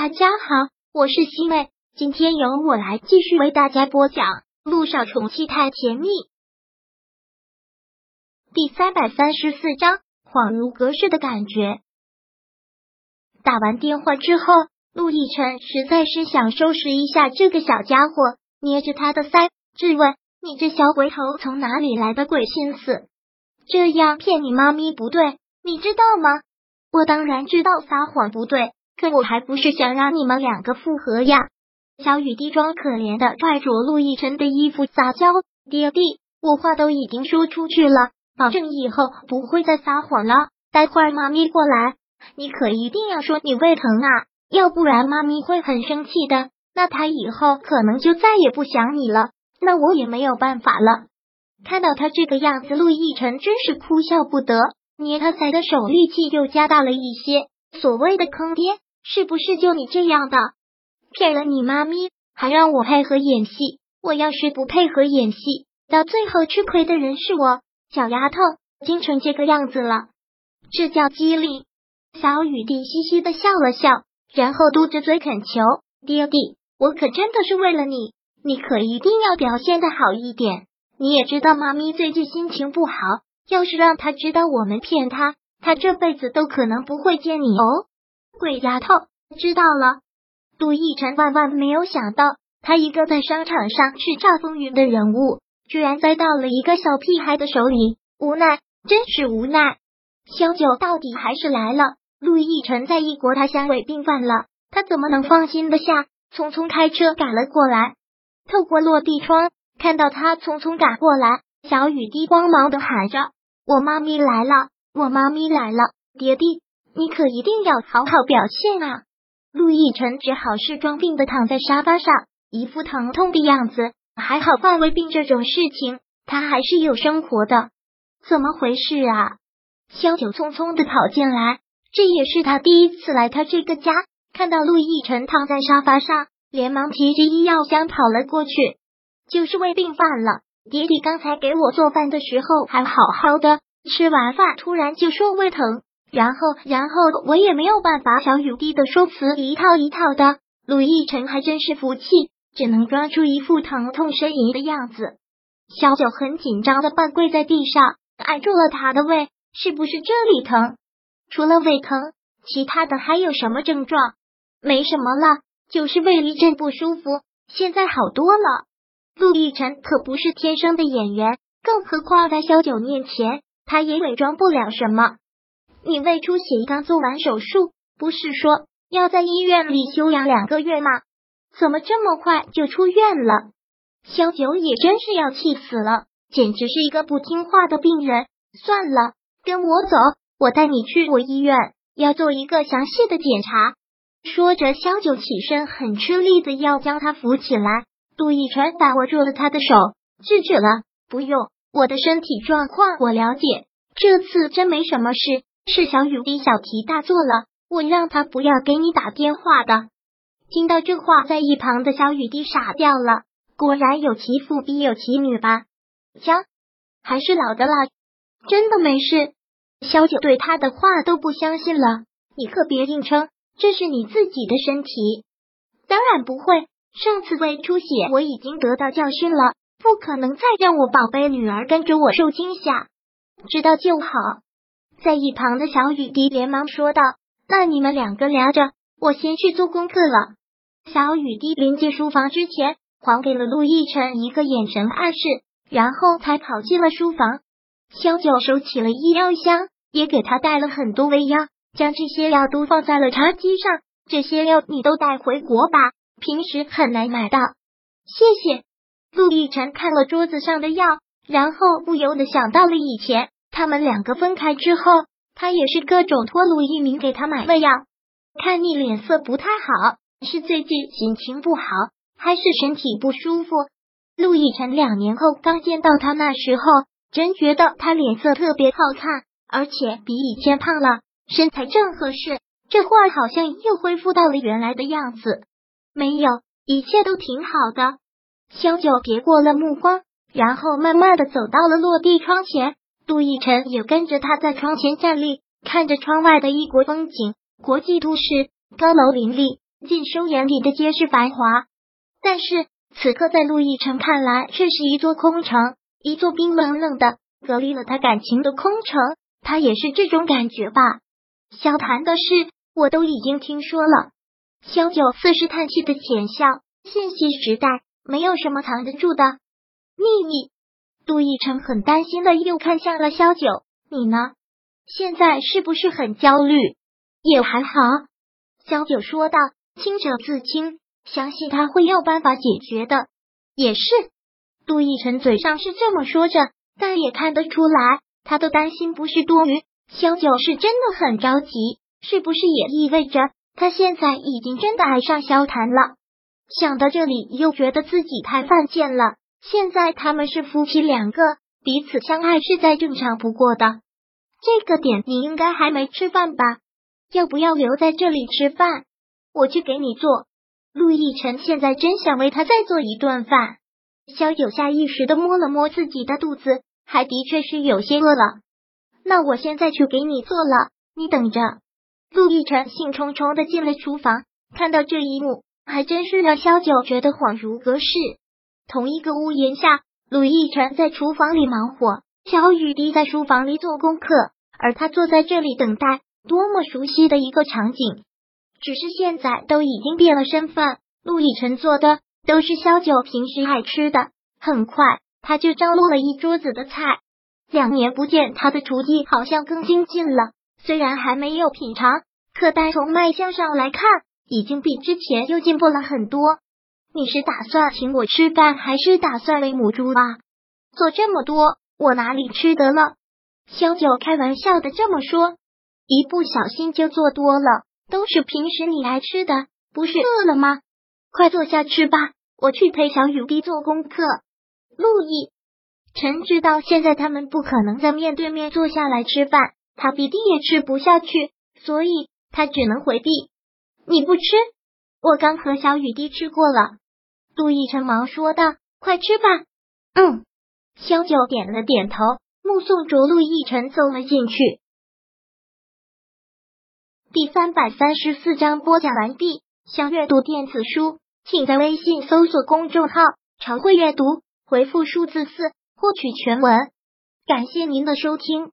大家好，我是西妹，今天由我来继续为大家播讲《路上宠妻太甜蜜》第三百三十四章，恍如隔世的感觉。打完电话之后，陆亦辰实在是想收拾一下这个小家伙，捏着他的腮质问：“你这小鬼头从哪里来的鬼心思？这样骗你妈咪不对，你知道吗？”我当然知道撒谎不对。可我还不是想让你们两个复合呀！小雨滴装可怜的拽着陆亦辰的衣服撒娇：“爹地，我话都已经说出去了，保证以后不会再撒谎了。待会儿妈咪过来，你可一定要说你胃疼啊，要不然妈咪会很生气的。那他以后可能就再也不想你了，那我也没有办法了。”看到他这个样子，陆亦辰真是哭笑不得，捏他腮的手力气又加大了一些。所谓的坑爹。是不是就你这样的骗了你妈咪，还让我配合演戏？我要是不配合演戏，到最后吃亏的人是我。小丫头，精成这个样子了，这叫机灵。小雨滴嘻嘻的笑了笑，然后嘟着嘴恳求：“爹地，我可真的是为了你，你可一定要表现的好一点。你也知道妈咪最近心情不好，要是让她知道我们骗她，她这辈子都可能不会见你哦。”鬼丫头，知道了。杜奕晨万万没有想到，他一个在商场上叱咤风云的人物，居然栽到了一个小屁孩的手里。无奈，真是无奈。萧九到底还是来了。陆亦辰在异国他乡胃病犯了，他怎么能放心的下？匆匆开车赶了过来。透过落地窗看到他匆匆赶过来，小雨滴光芒的喊着：“我妈咪来了，我妈咪来了，爹地。”你可一定要好好表现啊！陆亦辰只好是装病的躺在沙发上，一副疼痛的样子。还好，患胃病这种事情，他还是有生活的。怎么回事啊？萧九匆匆的跑进来，这也是他第一次来他这个家。看到陆亦辰躺在沙发上，连忙提着医药箱跑了过去。就是胃病犯了，爹爹刚才给我做饭的时候还好好的，吃完饭突然就说胃疼。然后，然后我也没有办法。小雨滴的说辞一套一套的，陆亦辰还真是服气，只能装出一副疼痛呻吟的样子。小九很紧张的半跪在地上，按住了他的胃，是不是这里疼？除了胃疼，其他的还有什么症状？没什么了，就是胃一阵不舒服，现在好多了。陆亦辰可不是天生的演员，更何况在小九面前，他也伪装不了什么。你胃出血刚做完手术，不是说要在医院里休养两个月吗？怎么这么快就出院了？萧九也真是要气死了，简直是一个不听话的病人。算了，跟我走，我带你去我医院，要做一个详细的检查。说着，萧九起身，很吃力的要将他扶起来。杜奕晨把握住了他的手，制止了。不用，我的身体状况我了解，这次真没什么事。是小雨滴小题大做了，我让他不要给你打电话的。听到这话，在一旁的小雨滴傻掉了。果然有其父必有其女吧？枪还是老的辣，真的没事。萧九对他的话都不相信了。你可别硬撑，这是你自己的身体。当然不会，上次胃出血我已经得到教训了，不可能再让我宝贝女儿跟着我受惊吓。知道就好。在一旁的小雨滴连忙说道：“那你们两个聊着，我先去做功课了。”小雨滴临进书房之前，还给了陆亦辰一个眼神暗示，然后才跑进了书房。萧九收起了医药箱，也给他带了很多胃药，将这些药都放在了茶几上。这些药你都带回国吧，平时很难买到。谢谢。陆亦辰看了桌子上的药，然后不由得想到了以前。他们两个分开之后，他也是各种托陆一鸣给他买了药。看你脸色不太好，是最近心情不好，还是身体不舒服？陆亦辰两年后刚见到他那时候，真觉得他脸色特别好看，而且比以前胖了，身材正合适。这会儿好像又恢复到了原来的样子。没有，一切都挺好的。萧九别过了目光，然后慢慢的走到了落地窗前。杜奕晨也跟着他在窗前站立，看着窗外的异国风景，国际都市，高楼林立，尽收眼底的皆是繁华。但是此刻在陆亦辰看来，却是一座空城，一座冰冷冷的隔离了他感情的空城。他也是这种感觉吧？萧谈的事我都已经听说了。萧九似是叹气的浅笑，信息时代没有什么藏得住的秘密。杜奕辰很担心的又看向了萧九，你呢？现在是不是很焦虑？也还好。萧九说道，清者自清，相信他会有办法解决的。也是，杜奕辰嘴上是这么说着，但也看得出来，他的担心不是多余。萧九是真的很着急，是不是也意味着他现在已经真的爱上萧谈了？想到这里，又觉得自己太犯贱了。现在他们是夫妻两个，彼此相爱是再正常不过的。这个点你应该还没吃饭吧？要不要留在这里吃饭？我去给你做。陆亦辰现在真想为他再做一顿饭。萧九下意识的摸了摸自己的肚子，还的确是有些饿了。那我现在去给你做了，你等着。陆亦辰兴冲冲的进了厨房，看到这一幕，还真是让萧九觉得恍如隔世。同一个屋檐下，陆亦辰在厨房里忙活，小雨滴在书房里做功课，而他坐在这里等待，多么熟悉的一个场景！只是现在都已经变了身份，陆亦辰做的都是萧九平时爱吃的。很快，他就张罗了一桌子的菜。两年不见，他的厨艺好像更精进了。虽然还没有品尝，可单从卖相上来看，已经比之前又进步了很多。你是打算请我吃饭，还是打算喂母猪啊？做这么多，我哪里吃得了？萧九开玩笑的这么说，一不小心就做多了，都是平时你爱吃的，不是饿了吗？快坐下吃吧，我去陪小雨滴做功课。陆毅臣知道现在他们不可能在面对面坐下来吃饭，他必定也吃不下去，所以他只能回避。你不吃，我刚和小雨滴吃过了。陆毅辰忙说道：“快吃吧。”嗯，萧九点了点头，目送着陆毅辰走了进去。第三百三十四章播讲完毕。想阅读电子书，请在微信搜索公众号“常会阅读”，回复数字四获取全文。感谢您的收听。